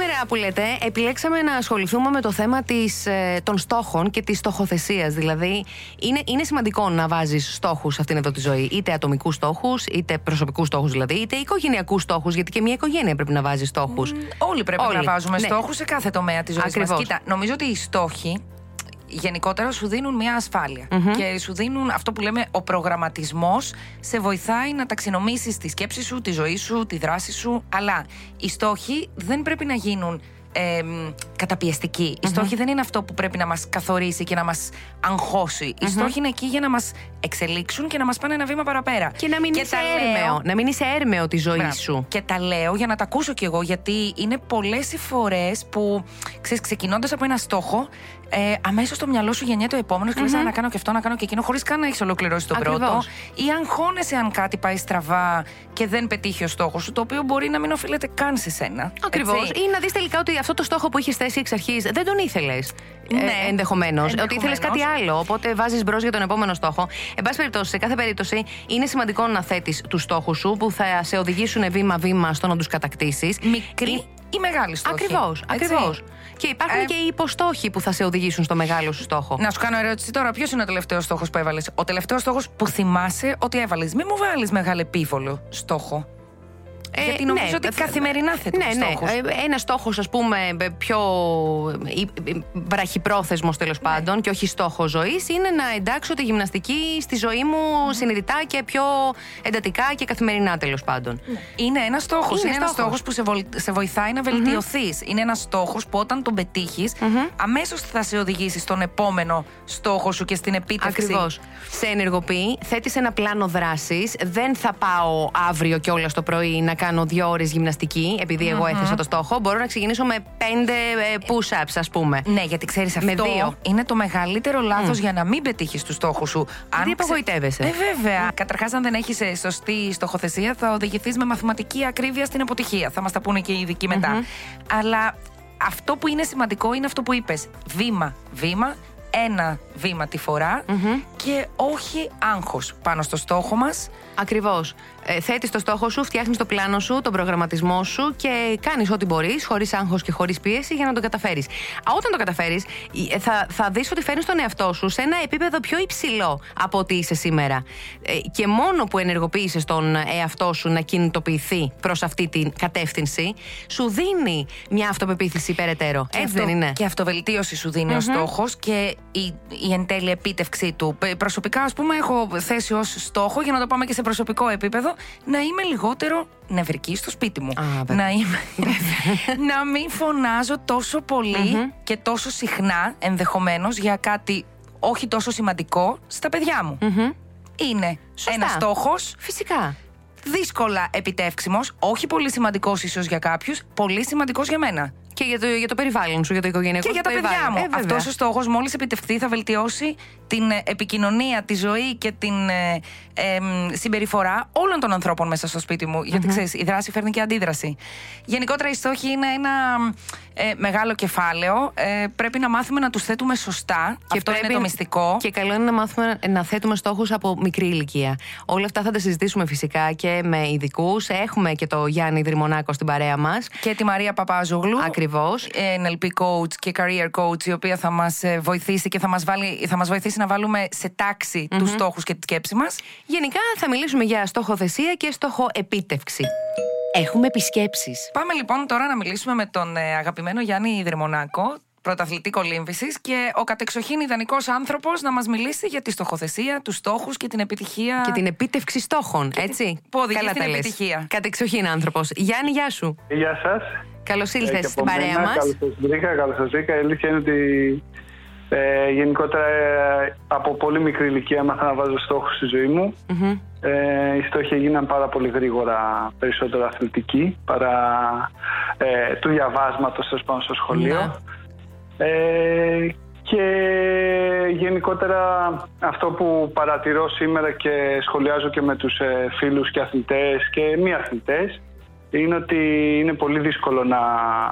Σήμερα που λέτε, επιλέξαμε να ασχοληθούμε με το θέμα της, ε, των στόχων και της στοχοθεσίας. Δηλαδή, είναι, είναι σημαντικό να βάζεις στόχους σε αυτήν εδώ τη ζωή. Είτε ατομικούς στόχους, είτε προσωπικούς στόχους δηλαδή, είτε οικογενειακούς στόχους, γιατί και μια οικογένεια πρέπει να βάζει στόχους. Όλοι πρέπει Όλοι. να βάζουμε Ναι. στόχους σε κάθε τομέα της ζωής μας. Ακριβώς. Κοίτα, νομίζω ότι οι στόχοι γενικότερα σου δίνουν μια ασφαλεια και σου δίνουν αυτό που λέμε ο προγραμματισμός σε βοηθάει να ταξινομήσεις τη σκέψη σου, τη ζωή σου, τη δράση σου αλλά οι στόχοι δεν πρέπει να γίνουν ε, μ, καταπιεστικοί. Οι στόχοι δεν είναι αυτό που πρέπει να μας καθορίσει και να μας αγχώσει. Οι στόχοι είναι εκεί για να μας εξελίξουν και να μας πάνε ένα βήμα παραπέρα. Και να μην είσαι τα έρμεο. λέω- Να μην είσαι έρμεο τη ζωή Μπράβο. σου. Και τα λέω για να τα ακούσω κι εγώ, γιατί είναι πολλές οι φορές που ξέρεις, ξεκινώντας από ένα στόχο, ε, αμέσως στο μυαλό σου γεννιέται ο επόμενος και λες, «Α, να κάνω και αυτό, να κάνω και εκείνο, χωρίς καν να έχεις ολοκληρώσει τον Ακριβώς. πρώτο. Ή αγχώνεσαι αν κάτι πάει στραβά και δεν πετύχει ο στόχος σου, το οποίο μπορεί να μην οφείλεται καν σε σένα. Ακριβώς. έτσι. Ή να δεις τελικά ότι αυτό το στόχο που είχες θέσει εξ αρχής δεν τον ήθελες. Ναι, ε, ενδεχομένως. Ότι ήθελες ενδεχομένως. κάτι άλλο. Οπότε βάζεις μπρος για τον επόμενο στόχο. Εν πάση περιπτώσει, σε κάθε περίπτωση είναι σημαντικό να θέτεις τους στόχους σου που θα σε οδηγήσουν βήμα-βήμα στο να τους κατακτήσεις. Μικρή ή μεγάλη στόχη. Ακριβώς. έτσι. Ακριβώς. Και υπάρχουν Ε, και οι υποστόχοι που θα σε οδηγήσουν στο μεγάλο σου στόχο. Να σου κάνω ερώτηση τώρα. Ποιος είναι ο τελευταίος στόχος που έβαλες, Ο τελευταίος στόχος που θυμάσαι ότι έβαλες. Μην μου βάλεις μεγάλο επίβολο στόχο. Ε, Γιατί νομίζω ναι, ότι ε, καθημερινά θέτουμε ναι, ναι. στόχους. Ε, Ένας στόχος, ας πούμε, ε, πιο ε, ε, βραχυπρόθεσμος τέλος Ναι. πάντων και όχι στόχο ζωής, είναι να εντάξω τη γυμναστική στη ζωή μου συνειδητά και πιο εντατικά και καθημερινά τέλος πάντων. Είναι ένας στόχος. Είναι Είναι, ένας στόχος. στόχος που σε, βολ- σε βοηθάει να βελτιωθείς. Είναι ένας στόχος που όταν τον πετύχεις, αμέσως θα σε οδηγήσει στον επόμενο στόχο σου και στην επίτευξη. Ακριβώς. Σε ενεργοποιεί, θέτεις ένα πλάνο δράσης. Δεν θα πάω αύριο κιόλα το πρωί να κάνω δύο ώρες γυμναστική, επειδή εγώ έθεσα το στόχο. Μπορώ να ξεκινήσω με πέντε ε, push-ups, ας πούμε. Ναι, γιατί ξέρεις αυτό Με δύο. είναι το μεγαλύτερο λάθος για να μην πετύχεις τους στόχους σου. Γιατί απογοητεύεσαι. Ε, βέβαια. Καταρχάς, αν δεν έχεις σωστή στοχοθεσία, θα οδηγηθείς με μαθηματική ακρίβεια στην αποτυχία. Θα μας τα πούνε και οι ειδικοί μετά. Αλλά αυτό που είναι σημαντικό είναι αυτό που είπες. Βήμα, βήμα, ένα βήμα τη φορα και όχι άγχος πάνω στο στόχο μας. Ακριβώς. Ε, Θέτεις το στόχο σου, φτιάχνεις το πλάνο σου, τον προγραμματισμό σου και κάνεις ό,τι μπορείς, χωρίς άγχος και χωρίς πίεση, για να το καταφέρεις. Όταν το καταφέρεις, θα, θα δεις ότι φέρνεις τον εαυτό σου σε ένα επίπεδο πιο υψηλό από ό,τι είσαι σήμερα. Ε, και μόνο που ενεργοποίησε τον εαυτό σου να κινητοποιηθεί προς αυτή την κατεύθυνση, σου δίνει μια αυτοπεποίθηση περαιτέρω. Και Έτσι αυτό- δεν είναι; Και αυτοβελτίωση σου δινει ο στόχος και η, η εν τέλει επίτευξή του. Πε- Προσωπικά, ας πούμε, έχω θέσει ως στόχο, για να το πάμε και σε προσωπικό επίπεδο, να είμαι λιγότερο νευρική στο σπίτι μου. Α, βέβαια. να είμαι. να μην φωνάζω τόσο πολύ και τόσο συχνά ενδεχομένως για κάτι όχι τόσο σημαντικό στα παιδιά μου. Είναι Σωστά. ένας στόχος Φυσικά. δύσκολα επιτεύξιμος, όχι πολύ σημαντικός ίσως για κάποιους, πολύ σημαντικός για μένα. Και για το, για το περιβάλλον σου, για το οικογενειακό Και για τα σου παιδιά περιβάλλον. μου. Ε, βέβαια. Αυτός ο στόχος, μόλις επιτευχθεί, θα βελτιώσει την ε, επικοινωνία, τη ζωή και την ε, ε, μ, συμπεριφορά όλων των ανθρώπων μέσα στο σπίτι μου. Γιατί ξέρεις, η δράση φέρνει και αντίδραση. Γενικότερα, οι στόχοι είναι ένα ε, μεγάλο κεφάλαιο. Ε, πρέπει να μάθουμε να τους θέτουμε σωστά. Αυτό είναι το μυστικό. Και καλό είναι να μάθουμε να θέτουμε στόχους από μικρή ηλικία. Όλα αυτά θα τα συζητήσουμε φυσικά και με ειδικούς. Έχουμε και το Γιάννη Δρυμονάκο στην παρέα μας. Και τη Μαρία Παπάζογλου. Ακριβώς. NLP coach και career coach, η οποία θα μας βοηθήσει και θα μας θα μας βοηθήσει να βάλουμε σε τάξη τους στόχους και τη σκέψη μας. Γενικά θα μιλήσουμε για στοχοθεσία και στοχοεπίτευξη. Έχουμε επισκέψεις. Πάμε λοιπόν τώρα να μιλήσουμε με τον ε, αγαπημένο Γιάννη Δρυμονάκο, πρωταθλητή κολύμβηση και ο κατεξοχήν ιδανικός άνθρωπος να μας μιλήσει για τη στοχοθεσία, τους στόχους και την επιτυχία. Και την επίτευξη στόχων, έτσι; που οδηγεί Καλά στην τα λες. επιτυχία. Κατεξοχήν άνθρωπος. Γιάννη, γεια σου. Γεια σας. Καλώς ήρθε και στην από παρέα μένα, μας. Καλώς σας βρήκα, καλώς σας βρήκα. Η αλήθεια είναι ότι ε, γενικότερα ε, από πολύ μικρή ηλικία έμαθα να βάζω στόχους στη ζωή μου. Ε, οι στόχοι έγιναν πάρα πολύ γρήγορα περισσότερο αθλητικοί παρά ε, του διαβάσματος τέλος πάντων στο σχολείο. Ναι. Ε, και γενικότερα αυτό που παρατηρώ σήμερα και σχολιάζω και με τους ε, φίλους και αθλητές και μη αθλητές είναι ότι είναι πολύ δύσκολο να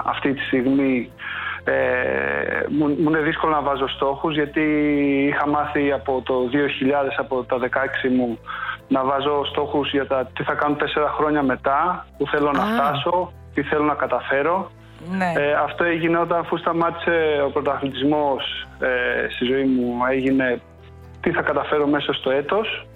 αυτή τη στιγμή ε, μου, μου είναι δύσκολο να βάζω στόχους γιατί είχα μάθει από το 2000, από τα 16 μου να βάζω στόχους για τα τι θα κάνω τέσσερα χρόνια μετά, που θέλω να φτάσω, τι θέλω να καταφέρω. Ναι. Ε, αυτό έγινε όταν αφού σταμάτησε ο πρωταθλητισμός ε, στη ζωή μου, έγινε τι θα καταφέρω μέσα στο έτος.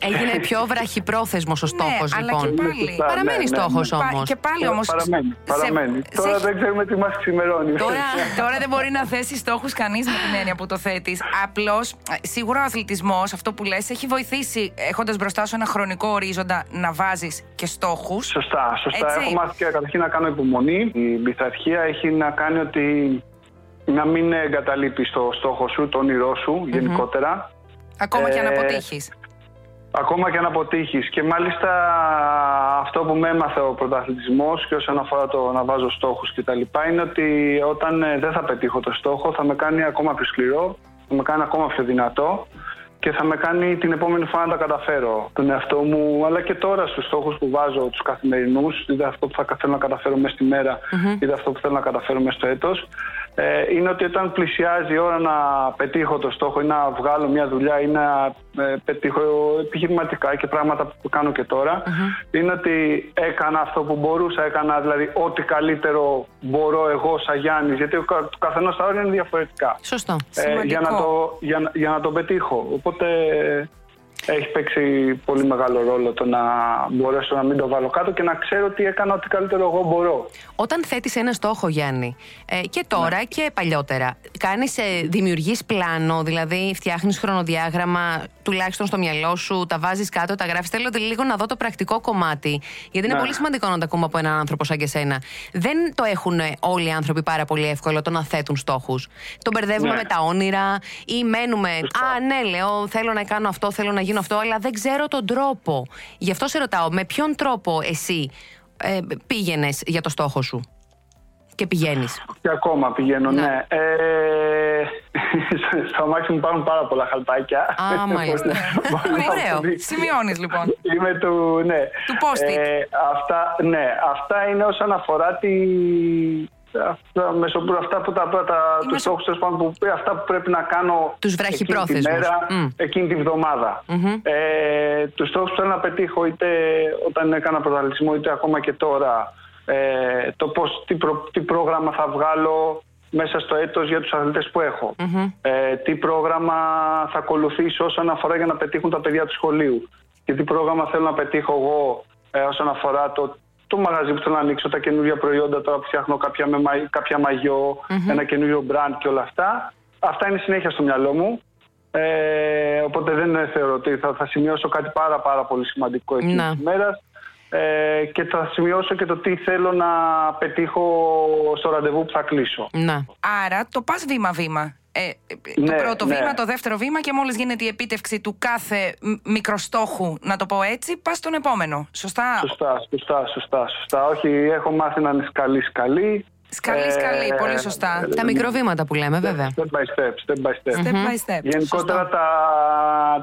Έγινε πιο βραχυπρόθεσμος ο στόχος, ναι, λοιπόν. Αλλά και πάλι. Παραμένει ναι, στόχος ναι, όμως. Και πάλι όμως. Παραμένει. παραμένει. τώρα δεν ξέρουμε τι μας ξημερώνει. Τώρα, τώρα δεν μπορεί να θέσει στόχους κανείς με την έννοια που το θέτεις. Απλώς, σίγουρα ο αθλητισμός, αυτό που λες, έχει βοηθήσει έχοντας μπροστά σου ένα χρονικό ορίζοντα να βάζεις και στόχους. Σωστά, σωστά. Έτσι. Έχω μάθει και καταρχήν να κάνω υπομονή. Η πειθαρχία έχει να κάνει ότι να μην εγκαταλείπεις το στόχο σου, το όνειρό σου γενικότερα. Ακόμα και αν ε, αποτύχεις. Ακόμα και αν αποτύχεις. Και μάλιστα αυτό που με έμαθε ο πρωταθλητισμός και όσον αφορά το να βάζω στόχους κτλ. είναι ότι όταν ε, δεν θα πετύχω το στόχο θα με κάνει ακόμα πιο σκληρό, θα με κάνει ακόμα πιο δυνατό και θα με κάνει την επόμενη φορά να τα καταφέρω τον εαυτό μου, αλλά και τώρα στους στόχους που βάζω τους καθημερινούς, είτε αυτό που θα θέλω να καταφέρω μέσα στη μέρα, mm-hmm. είτε αυτό που θέλω να καταφέρω μέσα στο έτος, ε, είναι ότι όταν πλησιάζει η ώρα να πετύχω το στόχο ή να βγάλω μια δουλειά ή να ε, πετύχω επιχειρηματικά και πράγματα που κάνω και τώρα, είναι ότι έκανα αυτό που μπορούσα, έκανα δηλαδή ό,τι καλύτερο μπορώ εγώ σαν Γιάννης, γιατί ο καθένα τα όρια είναι διαφορετικά. Σωστό. Ε, για, να το, για, για να το πετύχω. Οπότε έχει παίξει πολύ μεγάλο ρόλο το να μπορέσω να μην το βάλω κάτω και να ξέρω ότι έκανα ό,τι καλύτερο εγώ μπορώ. Όταν θέτεις ένα στόχο, Γιάννη, ε, και τώρα ναι. και παλιότερα, κάνεις, ε, δημιουργείς πλάνο, δηλαδή φτιάχνεις χρονοδιάγραμμα, τουλάχιστον στο μυαλό σου, τα βάζεις κάτω, τα γράφεις. Θέλω λίγο να δω το πρακτικό κομμάτι, γιατί είναι ναι. πολύ σημαντικό να τα ακούμε από έναν άνθρωπο σαν και σένα. Δεν το έχουν όλοι οι άνθρωποι πάρα πολύ εύκολο το να θέτουν στόχους. Τον μπερδεύουμε ναι. με τα όνειρα ή μένουμε, α ναι λέω, θέλω να κάνω αυτό, θέλω να γίνω αυτό, αλλά δεν ξέρω τον τρόπο. Γι' αυτό σε ρωτάω, με ποιον τρόπο εσύ ε, πήγαινες για το στόχο σου; Και πηγαίνεις. Και ακόμα πηγαίνω, ναι. ναι. Ε, στο αμάξι μου υπάρχουν πάρα πολλά χαλπάκια. Α, μάλιστα. Ωραίο. Σημειώνεις λοιπόν. Είμαι του, ναι. Του post ε, αυτά, ναι, αυτά είναι όσον αφορά τη, αυτά, μεσοπρό, αυτά που τα, τα τους στόχους που, αυτά που πρέπει να κάνω τους εκείνη τη μέρα, mm. εκείνη τη βδομάδα. Mm-hmm. Ε, τους στόχους που θέλω να πετύχω είτε όταν έκανα πρωταθλητισμό είτε ακόμα και τώρα ε, το πώς, τι, τι πρόγραμμα θα βγάλω μέσα στο έτος για τους αθλητές που έχω. Mm-hmm. Ε, τι πρόγραμμα θα ακολουθήσω όσον αφορά για να πετύχουν τα παιδιά του σχολείου και τι πρόγραμμα θέλω να πετύχω εγώ ε, όσον αφορά το το μαγαζί που θέλω να ανοίξω, τα καινούργια προϊόντα, τώρα που φτιάχνω κάποια, με, κάποια μαγιό, mm-hmm. ένα καινούριο brand και όλα αυτά. Αυτά είναι συνέχεια στο μυαλό μου. Ε, οπότε δεν θεωρώ ότι θα, θα σημειώσω κάτι πάρα πάρα πολύ σημαντικό εκείνης της μέρας. Ε, και θα σημειώσω και το τι θέλω να πετύχω στο ραντεβού που θα κλείσω. Να. Άρα το πας βήμα-βήμα. Ε, το ναι, πρώτο ναι. βήμα, το δεύτερο βήμα και μόλις γίνεται η επίτευξη του κάθε μικροστόχου, να το πω έτσι, πας στον επόμενο. Σωστά; Σωστά, σωστά, σωστά. σωστά. Όχι, έχω μάθει να είναι σκαλί σκαλί. Σκαλί, σκαλί, ε, πολύ σωστά. Ε, τα μικροβήματα που λέμε, βέβαια. Step by step, step by step. Step by step. Γενικότερα τα,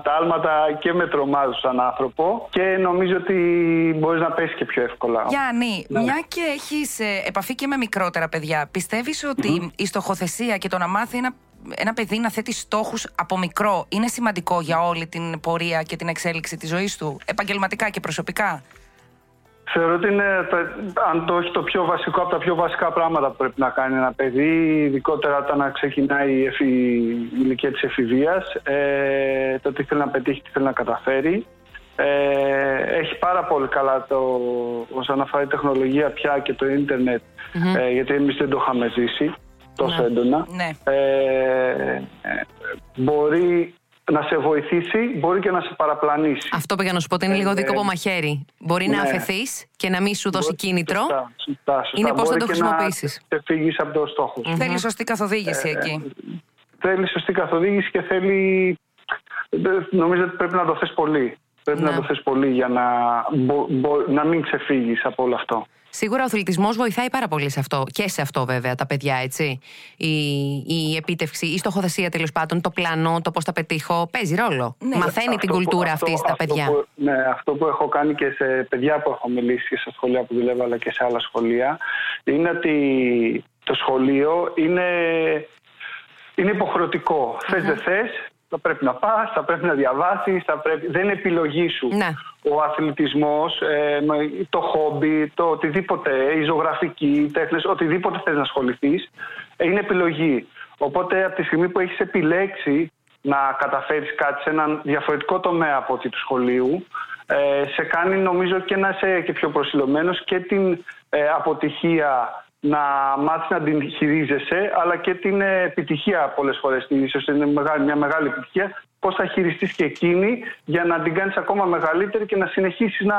τα άλματα και με τρομάζουν σαν άνθρωπο και νομίζω ότι μπορείς να πέσεις και πιο εύκολα. Γιάννη, ναι. μια και έχεις ε, επαφή και με μικρότερα παιδιά, πιστεύεις ότι η στοχοθεσία και το να μάθει ένα ένα παιδί να θέτει στόχους από μικρό είναι σημαντικό για όλη την πορεία και την εξέλιξη της ζωής του, επαγγελματικά και προσωπικά; Θεωρώ ότι είναι, αν το όχι το πιο βασικό από τα πιο βασικά πράγματα που πρέπει να κάνει ένα παιδί, ειδικότερα όταν ξεκινάει η, εφη, η ηλικία της εφηβείας, ε, το τι θέλει να πετύχει, τι θέλει να καταφέρει. Ε, έχει πάρα πολύ καλά το, όσον αφορά η τεχνολογία πια και το ιντερνετ ε, γιατί εμείς δεν το είχαμε ζήσει τόσο ναι. έντονα. Ναι. Ε, μπορεί να σε βοηθήσει, μπορεί και να σε παραπλανήσει. Αυτό πήγα να σου πω ότι είναι λίγο ε, δίκοπο ε, μαχαίρι. Μπορεί να ναι. αφαιθείς και να μην σου δώσει κίνητρο. Σωστά, σωστά, σωστά. Είναι πώς θα το χρησιμοποιήσεις. Να φύγει από το στόχο σου. Θέλει σωστή καθοδήγηση εκεί. Θέλει σωστή καθοδήγηση και θέλει. Νομίζω ότι πρέπει να το θες πολύ. Πρέπει να, να το θες πολύ για να, να μην ξεφύγεις από όλο αυτό. Σίγουρα ο αθλητισμός βοηθάει πάρα πολύ σε αυτό. Και σε αυτό, βέβαια, τα παιδιά, έτσι. Η, η επίτευξη, η στοχοθεσία τέλος πάντων, το πλάνο, το πώς θα πετύχω, παίζει ρόλο. Ναι. Μαθαίνει την κουλτούρα αυτή στα παιδιά. που, ναι, αυτό που έχω κάνει και σε παιδιά που έχω μιλήσει και σε σχολεία που δουλεύω, αλλά και σε άλλα σχολεία, είναι ότι το σχολείο είναι, είναι υποχρεωτικό. Mm-hmm. Θες δεν θες, θα πρέπει να πας, θα πρέπει να διαβάσεις, θα πρέπει... δεν είναι επιλογή σου. Ναι. Ο αθλητισμός, ε, το χόμπι, το οτιδήποτε, η ζωγραφική, οι τέχνες, οτιδήποτε θες να ασχοληθείς, είναι επιλογή. Οπότε από τη στιγμή που έχεις επιλέξει να καταφέρεις κάτι σε έναν διαφορετικό τομέα από ότι του σχολείου, ε, σε κάνει νομίζω και να είσαι και πιο προσιλωμένος και την ε, αποτυχία να μάθεις να την χειρίζεσαι, αλλά και την επιτυχία πολλές φορές. Ίσως είναι μια μεγάλη επιτυχία. Πώς θα χειριστείς και εκείνη για να την κάνεις ακόμα μεγαλύτερη και να συνεχίσεις να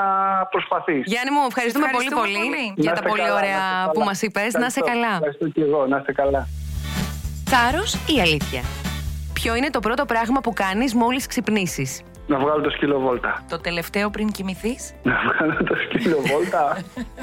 προσπαθείς. Γιάννη μου, ευχαριστούμε, πολύ, πολύ για τα πολύ ωραία που μας είπες. Να είσαι καλά. Ευχαριστώ και εγώ. Να είσαι καλά. Θάρρος ή αλήθεια; Ποιο είναι το πρώτο πράγμα που κάνεις μόλις ξυπνήσεις; Να βγάλω το σκύλο βόλτα. Το τελευταίο πριν κοιμηθείς; Να βγάλω το σκύλο βόλτα.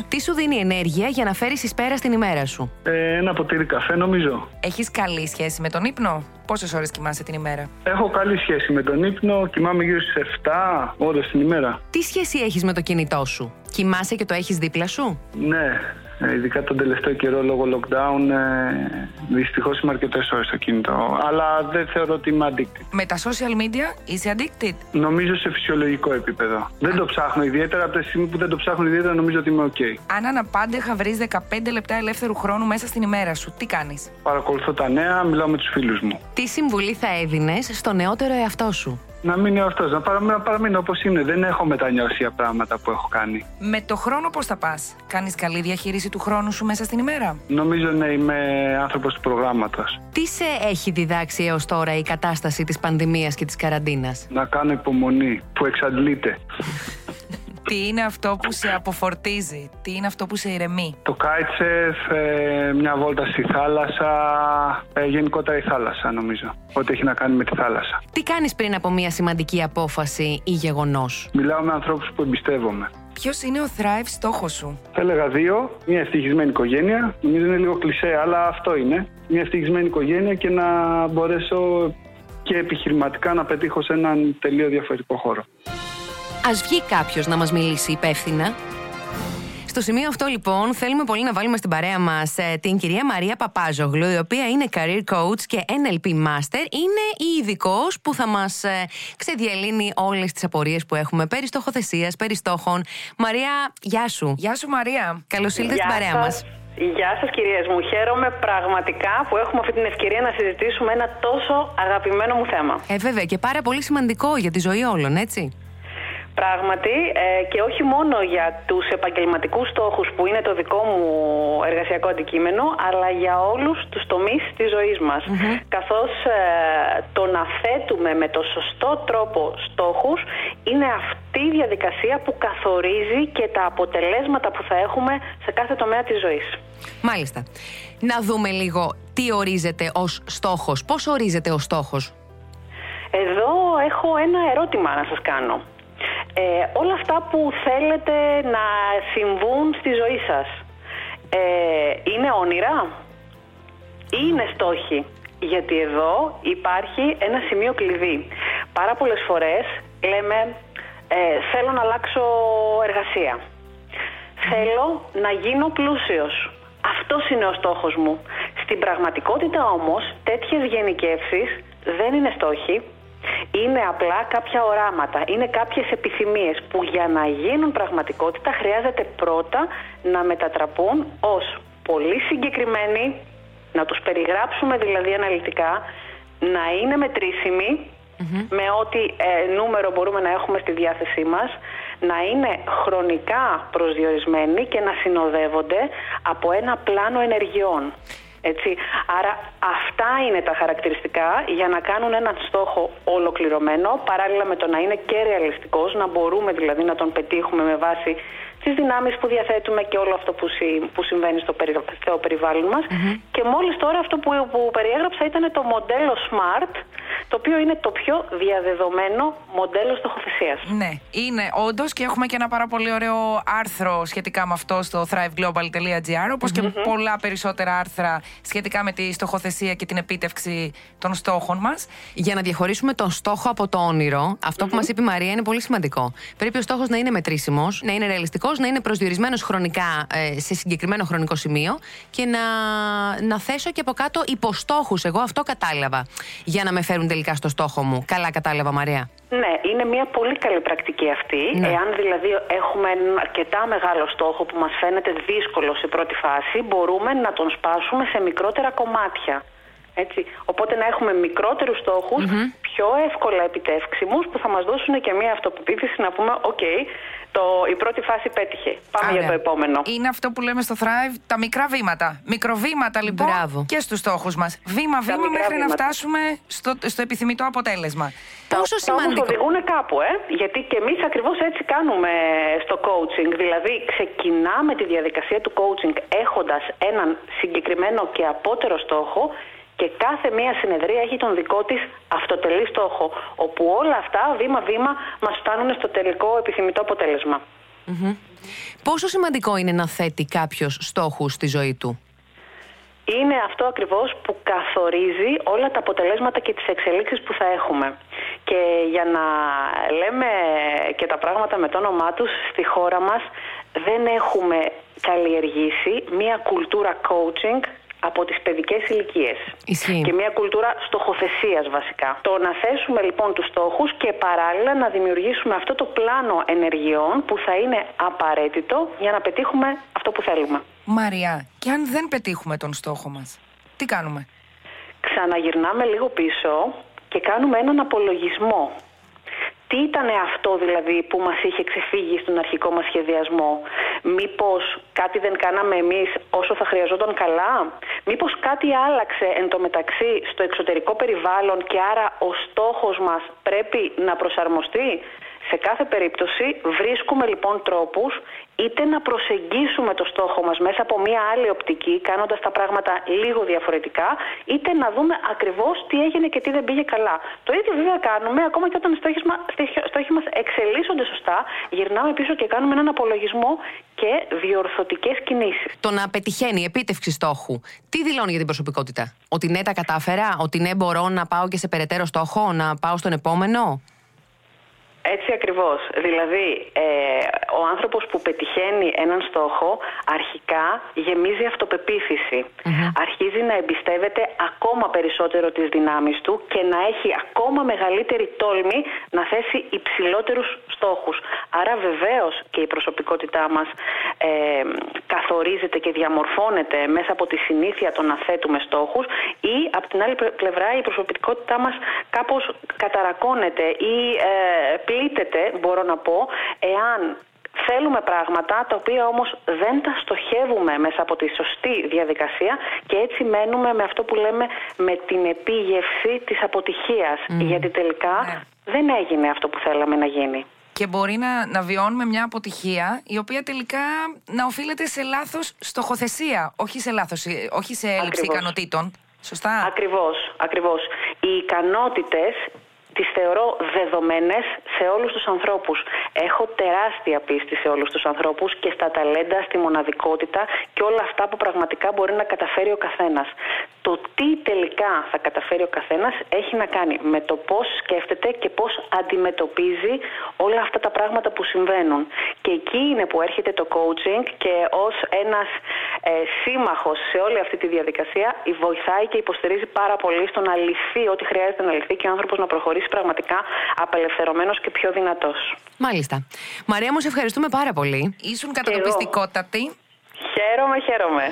Τι σου δίνει ενέργεια για να φέρεις εις πέρα στην ημέρα σου; Ε, ένα ποτήρι καφέ, νομίζω. Έχεις καλή σχέση με τον ύπνο; Πόσες ώρες κοιμάσαι την ημέρα; Έχω καλή σχέση με τον ύπνο. Κοιμάμαι γύρω στις 7 ώρες την ημέρα. Τι σχέση έχεις με το κινητό σου; Κοιμάσαι και το έχεις δίπλα σου; Ναι, ε, ειδικά τον τελευταίο καιρό λόγω lockdown, ε, δυστυχώς είμαι αρκετές ώρες στο κινητό. Αλλά δεν θεωρώ ότι είμαι addicted. Με τα social media είσαι addicted; Νομίζω σε φυσιολογικό επίπεδο. Δεν το ψάχνω ιδιαίτερα. Από τη στιγμή που δεν το ψάχνω ιδιαίτερα, νομίζω ότι είμαι OK. Αν αναπάντεχα βρεις 15 λεπτά ελεύθερου χρόνου μέσα στην ημέρα σου, τι κάνεις; Παρακολουθώ τα νέα, μιλάω με τους φίλους μου. Τι συμβουλή θα έδινες στο νεότερο εαυτό σου; Να μείνει αυτός, να παραμείνω, παραμείνω όπως είναι. Δεν έχω μετανιώσει για πράγματα που έχω κάνει. Με το χρόνο πώς θα πας, Κάνεις καλή διαχείριση του χρόνου σου μέσα στην ημέρα; Νομίζω ναι, είμαι άνθρωπος του προγράμματος. Τι σε έχει διδάξει έως τώρα η κατάσταση της πανδημίας και της καραντίνας, Να κάνω υπομονή που εξαντλείται. Τι είναι αυτό που σε αποφορτίζει, τι είναι αυτό που σε ηρεμεί; Το kitesurf, ε, μια βόλτα στη θάλασσα, ε, γενικότερα η θάλασσα νομίζω. Ό,τι έχει να κάνει με τη θάλασσα. Τι κάνεις πριν από μια σημαντική απόφαση ή γεγονός; Μιλάω με ανθρώπους που εμπιστεύομαι. Ποιος είναι ο Thrive στόχος σου, Θα έλεγα δύο. Μια ευτυχισμένη οικογένεια. Νομίζω είναι λίγο κλεισέ, αλλά αυτό είναι. Μια ευτυχισμένη οικογένεια και να μπορέσω και επιχειρηματικά να πετύχω σε έναν τελείως διαφορετικό χώρο. Ας βγει κάποιος να μας μιλήσει υπεύθυνα. Στο σημείο αυτό λοιπόν θέλουμε πολύ να βάλουμε στην παρέα μας ε, την κυρία Μαρία Παπάζογλου η οποία είναι career coach και NLP master είναι η ειδικός που θα μας ε, ξεδιαλύνει όλες τις απορίες που έχουμε περί στοχοθεσίας, περί στόχων. Μαρία, γεια σου. Γεια σου Μαρία. Καλώς ήλθες στην παρέα μας. Γεια σας κυρίες μου. Χαίρομαι πραγματικά που έχουμε αυτή την ευκαιρία να συζητήσουμε ένα τόσο αγαπημένο μου θέμα. Ε βέβαια και πάρα πολύ σημαντικό για τη ζωή όλων, έτσι. Πράγματι ε, και όχι μόνο για τους επαγγελματικούς στόχους που είναι το δικό μου εργασιακό αντικείμενο αλλά για όλους τους τομείς της ζωής μας καθώς ε, το να θέτουμε με το σωστό τρόπο στόχους είναι αυτή η διαδικασία που καθορίζει και τα αποτελέσματα που θα έχουμε σε κάθε τομέα της ζωής. Μάλιστα. Να δούμε λίγο τι ορίζεται ως στόχος. Πώς ορίζεται ο στόχος; Εδώ έχω ένα ερώτημα να σας κάνω. Ε, όλα αυτά που θέλετε να συμβούν στη ζωή σας ε, είναι όνειρα; Ή είναι στόχοι; Γιατί εδώ υπάρχει ένα σημείο κλειδί. Πάρα πολλές φορές λέμε ε, θέλω να αλλάξω εργασία. Θέλω να γίνω πλούσιος. Αυτός είναι ο στόχος μου. Στην πραγματικότητα όμως τέτοιες γενικεύσεις δεν είναι στόχοι, είναι απλά κάποια οράματα, είναι κάποιες επιθυμίες που για να γίνουν πραγματικότητα χρειάζεται πρώτα να μετατραπούν ως πολύ συγκεκριμένοι, να τους περιγράψουμε δηλαδή αναλυτικά, να είναι με ό,τι ε, νούμερο μπορούμε να έχουμε στη διάθεσή μας, να είναι χρονικά προσδιορισμένοι και να συνοδεύονται από ένα πλάνο ενεργειών. Έτσι. Άρα αυτά είναι τα χαρακτηριστικά για να κάνουν έναν στόχο ολοκληρωμένο, παράλληλα με το να είναι και ρεαλιστικός, να μπορούμε δηλαδή να τον πετύχουμε με βάση τις δυνάμεις που διαθέτουμε και όλο αυτό που, που συμβαίνει στο, περι, περιβάλλον μας. Και μόλις τώρα αυτό που, που περιέγραψα ήταν το μοντέλο SMART, το οποίο είναι το πιο διαδεδομένο μοντέλο στοχοθεσίας. Ναι, είναι όντως και έχουμε και ένα πάρα πολύ ωραίο άρθρο σχετικά με αυτό στο thriveglobal.gr, οπω και πολλά περισσότερα άρθρα σχετικά με τη στοχοθεσία και την επίτευξη των στόχων μας. Για να διαχωρίσουμε τον στόχο από το όνειρο, αυτό που μας είπε η Μαρία είναι πολύ σημαντικό. Πρέπει ο στόχος να είναι μετρήσιμος, να είναι ρεαλιστικός, να είναι προσδιορισμένος χρονικά ε, σε συγκεκριμένο χρονικό σημείο και να, να θέσω και από κάτω υποστόχους. Εγώ αυτό κατάλαβα. Για να με φέρουν τελικά στο στόχο μου. Καλά κατάλαβα, Μαρία. Ναι, είναι μια πολύ καλή πρακτική αυτή. Ναι. Εάν δηλαδή έχουμε έναν αρκετά μεγάλο στόχο που μας φαίνεται δύσκολο σε πρώτη φάση, μπορούμε να τον σπάσουμε σε μικρότερα κομμάτια. Έτσι. Οπότε να έχουμε μικρότερους στόχους, πιο εύκολα επιτεύξιμους, που θα μας δώσουν και μια αυτοπεποίθηση να πούμε «ΟΚ, το, η πρώτη φάση πέτυχε, πάμε Άρα, για το επόμενο». Είναι αυτό που λέμε στο Thrive, τα μικρά βήματα. Μικροβήματα λοιπόν Μπράβο. και στους στόχους μας. Βήμα-βήμα μικρά μέχρι να βήματα. φτάσουμε στο, στο επιθυμητό αποτέλεσμα. Πόσο Θα όμως σημαντικό. οδηγούν κάπου, ε. Γιατί και εμείς ακριβώς έτσι κάνουμε στο coaching. Δηλαδή, ξεκινάμε τη διαδικασία του coaching έχοντας έναν συγκεκριμένο και απότερο στόχο και κάθε μία συνεδρία έχει τον δικό της αυτοτελή στόχο, όπου όλα αυτά βήμα-βήμα μας φτάνουν στο τελικό επιθυμητό αποτέλεσμα. Πόσο σημαντικό είναι να θέτει κάποιος στόχους στη ζωή του; Είναι αυτό ακριβώς που καθορίζει όλα τα αποτελέσματα και τις εξελίξεις που θα έχουμε. Και για να λέμε και τα πράγματα με το όνομά τους, στη χώρα μας δεν έχουμε καλλιεργήσει μία κουλτούρα coaching από τις παιδικές ηλικίες. Ισχύει. Και μια κουλτούρα στοχοθεσίας βασικά. Το να θέσουμε λοιπόν τους στόχους και παράλληλα να δημιουργήσουμε αυτό το πλάνο ενεργειών που θα είναι απαραίτητο για να πετύχουμε αυτό που θέλουμε. Μαριά, και αν δεν πετύχουμε τον στόχο μας, τι κάνουμε; Ξαναγυρνάμε λίγο πίσω και κάνουμε έναν απολογισμό. Τι ήταν αυτό δηλαδή που μας είχε ξεφύγει στον αρχικό μας σχεδιασμό; Μήπως κάτι δεν κάναμε εμείς όσο θα χρειαζόταν καλά; Μήπως κάτι άλλαξε εν τω μεταξύ στο εξωτερικό περιβάλλον και άρα ο στόχος μας πρέπει να προσαρμοστεί; Σε κάθε περίπτωση βρίσκουμε λοιπόν τρόπους είτε να προσεγγίσουμε το στόχο μας μέσα από μία άλλη οπτική κάνοντας τα πράγματα λίγο διαφορετικά είτε να δούμε ακριβώς τι έγινε και τι δεν πήγε καλά. Το ίδιο βέβαια κάνουμε ακόμα και όταν οι στόχοι μας, στόχοι μας εξελίσσονται σωστά γυρνάμε πίσω και κάνουμε έναν απολογισμό και διορθωτικές κινήσεις. Το να πετυχαίνει η επίτευξη στόχου, τι δηλώνει για την προσωπικότητα; Ότι ναι, τα κατάφερα, ότι ναι, μπορώ να πάω και σε περαιτέρω στόχο, να πάω στον επόμενο; Έτσι ακριβώς. Δηλαδή, ε, ο άνθρωπος που πετυχαίνει έναν στόχο αρχικά γεμίζει αυτοπεποίθηση. Αρχίζει να εμπιστεύεται ακόμα περισσότερο τις δυνάμεις του και να έχει ακόμα μεγαλύτερη τόλμη να θέσει υψηλότερους στόχους. Άρα βεβαίως και η προσωπικότητά μας ε, καθορίζεται και διαμορφώνεται μέσα από τη συνήθεια το να θέτουμε στόχους ή από την άλλη πλευρά η προσωπικότητά μας κάπως καταρακώνεται ή ε, πλήττεται, μπορώ να πω, εάν θέλουμε πράγματα τα οποία όμως δεν τα στοχεύουμε μέσα από τη σωστή διαδικασία και έτσι μένουμε με αυτό που λέμε με την επίγευση της αποτυχίας. Γιατί τελικά Ναι. δεν έγινε αυτό που θέλαμε να γίνει. Και μπορεί να, να βιώνουμε μια αποτυχία η οποία τελικά να οφείλεται σε λάθος στοχοθεσία, όχι σε, λάθος, ε, όχι σε έλλειψη Ακριβώς. ικανοτήτων. Σωστά. Ακριβώς, ακριβώς. Οι ικανότητες τις θεωρώ δεδομένες σε όλους τους ανθρώπους. Έχω τεράστια πίστη σε όλους τους ανθρώπους και στα ταλέντα, στη μοναδικότητα και όλα αυτά που πραγματικά μπορεί να καταφέρει ο καθένας. Το τι τελικά θα καταφέρει ο καθένας έχει να κάνει με το πώς σκέφτεται και πώς αντιμετωπίζει όλα αυτά τα πράγματα που συμβαίνουν. Και εκεί είναι που έρχεται το coaching και ως ένας ε, σύμμαχος σε όλη αυτή τη διαδικασία βοηθάει και υποστηρίζει πάρα πολύ στο να λυθεί ό,τι χρειάζεται να λυθεί και ο άνθρωπος να προχωρήσει πραγματικά απελευθερωμένος και πιο δυνατός. Μάλιστα. Μαρία, μου σε ευχαριστούμε πάρα πολύ. Ήσουν εγώ. κατατοπιστικότατη. Χαίρομαι, χαίρομαι.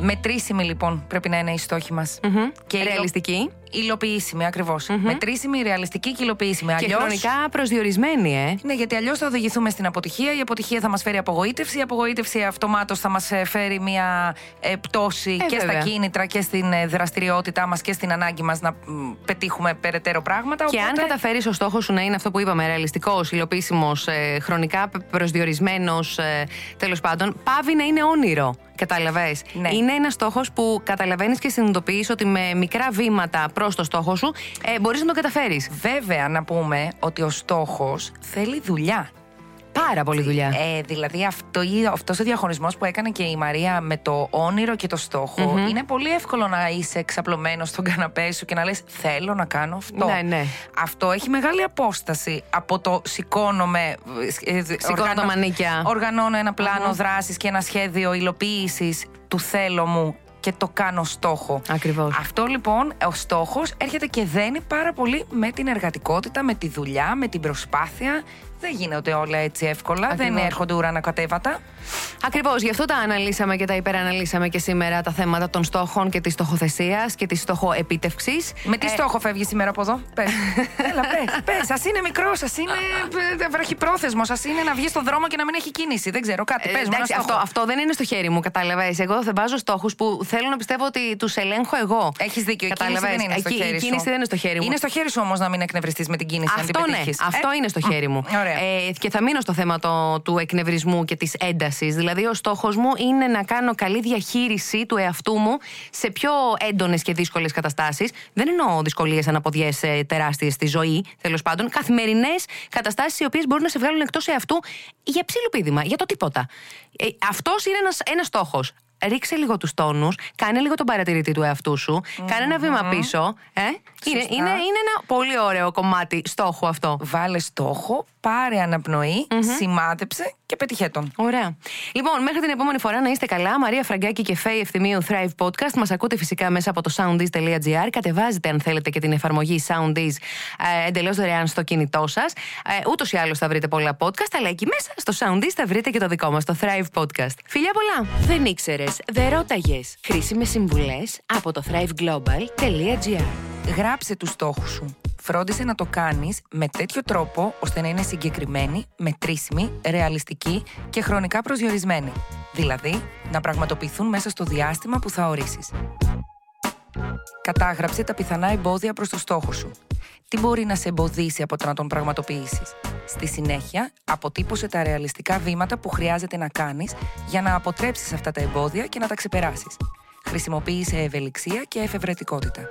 Μετρήσιμη λοιπόν πρέπει να είναι η στόχη μας. Και ρεαλιστική. Υλοποιήσιμη, ακριβώς. Μετρήσιμη, ρεαλιστική και υλοποιήσιμη. Και Αλλιώς- χρονικά προσδιορισμένη, ε. Ναι, γιατί αλλιώς θα οδηγηθούμε στην αποτυχία. Η αποτυχία θα μας φέρει απογοήτευση. Η απογοήτευση αυτομάτως θα μας φέρει μια ε, πτώση Ε, και βέβαια. στα κίνητρα και στην ε, δραστηριότητά μας και στην ανάγκη μας να μ, πετύχουμε περαιτέρω πράγματα. Και αν Οπότε- καταφέρεις ο στόχος σου να είναι αυτό που είπαμε, ρεαλιστικός, υλοποιήσιμος, ε, χρονικά προσδιορισμένος, ε, τέλος πάντων, πάβει να είναι όνειρο. Κατάλαβες. Ναι. Είναι ένας στόχος που καταλαβαίνεις και συνειδητοποιείς ότι με μικρά βήματα προς το στόχο σου, ε, μπορείς να το καταφέρεις. Βέβαια, να πούμε ότι ο στόχος θέλει δουλειά. Πάρα πολύ δουλειά. Ε, δηλαδή αυτό, αυτός ο διαχωρισμός που έκανε και η Μαρία με το όνειρο και το στοχο είναι πολύ εύκολο να είσαι εξαπλωμένος στον καναπέ σου και να λες θέλω να κάνω αυτό. Ναι, ναι. Αυτό έχει μεγάλη απόσταση από το σηκώνομαι, ε, Σηκώνω τα μανίκια. οργανώνω ένα πλάνο δράσης και ένα σχέδιο υλοποίησης του θέλω μου και το κάνω στόχο. Ακριβώς. Αυτό λοιπόν, ο στόχος έρχεται και δένει πάρα πολύ με την εργατικότητα, με τη δουλειά, με την προσπάθεια. Δεν γίνεται όλα έτσι εύκολα, δεν Ακριβώς. έρχονται ουρανοκατέβατα. Ακριβώς, γι' αυτό τα αναλύσαμε και τα υπεραναλύσαμε και σήμερα τα θέματα των στόχων και της στοχοθεσίας και της στοχοεπίτευξης. Με τι στόχο φεύγεις σήμερα από εδώ, πες. Έλα, πες. Πες, σα είναι μικρός, σα είναι ε, βραχυπρόθεσμος, σα είναι να βγει στον δρόμο και να μην έχει κίνηση. Δεν ξέρω, κάτι. Ε, Πες μου, ένα εντάξει, στόχο. αυτό, αυτό δεν είναι στο χέρι μου, κατάλαβες. Εγώ θα βάζω στόχους που θέλω να πιστεύω ότι τους ελέγχω εγώ. Έχεις δίκιο. Η κίνηση Κατάλαβες; δεν είναι στο Εκεί- χέρι η σου. κίνηση δεν είναι στο χέρι μου. Είναι στο χέρι σου όμως να μην εκνευριστείς με την κίνηση, αν την Αυτό ναι, πετύχεις. αυτό Ε, είναι στο χέρι μου. Ωραία. Ε, και θα μείνω στο θέμα το, του εκνευρισμού και της έντασης. Δηλαδή, ο στόχος μου είναι να κάνω καλή διαχείριση του εαυτού μου σε πιο έντονες και δύσκολες καταστάσεις. Δεν εννοώ δυσκολίες αναποδιές ε, τεράστιες στη ζωή, τέλος πάντων. Καθημερινές καταστάσεις οι οποίες μπορούν να σε βγάλουν εκτός εαυτού για ψήλο πείδημα, για το τίποτα. Ε, Αυτός είναι ένας ένας στόχος. Ρίξε λίγο τους τόνους, κάνε λίγο τον παρατηρητή του εαυτού σου, κάνε ένα βήμα πίσω. Ε; Είναι, Σωστά. είναι, είναι ένα πολύ ωραίο κομμάτι στόχου αυτό. Βάλε στόχο, πάρε αναπνοή, σημάδεψε και πετυχέ τον. Ωραία. Λοιπόν, μέχρι την επόμενη φορά να είστε καλά. Μαρία Φραγκάκη και Φέη Ευθυμίου Thrive Podcast. Μας ακούτε φυσικά μέσα από το soundease.gr. Κατεβάζετε, αν θέλετε, και την εφαρμογή Soundease ε, εντελώς δωρεάν στο κινητό σας. Ε, Ούτως ή άλλως θα βρείτε πολλά podcast, αλλά εκεί μέσα στο Soundease θα βρείτε και το δικό μας, το Thrive Podcast. Φιλιά πολλά! Δεν ήξερες, δεν ρώταγες. Χρήσιμες συμβουλές από το thriveglobal.gr. Γράψε τους στόχους σου. Φρόντισε να το κάνεις με τέτοιο τρόπο ώστε να είναι συγκεκριμένοι, μετρήσιμοι, ρεαλιστικοί και χρονικά προσδιορισμένοι. Δηλαδή, να πραγματοποιηθούν μέσα στο διάστημα που θα ορίσεις. Κατάγραψε τα πιθανά εμπόδια προς το στόχο σου. Τι μπορεί να σε εμποδίσει από το να τον πραγματοποιήσεις; Στη συνέχεια, αποτύπωσε τα ρεαλιστικά βήματα που χρειάζεται να κάνεις για να αποτρέψεις αυτά τα εμπόδια και να τα ξεπεράσεις. Χρησιμοποίησε ευελιξία και εφευρετικότητα.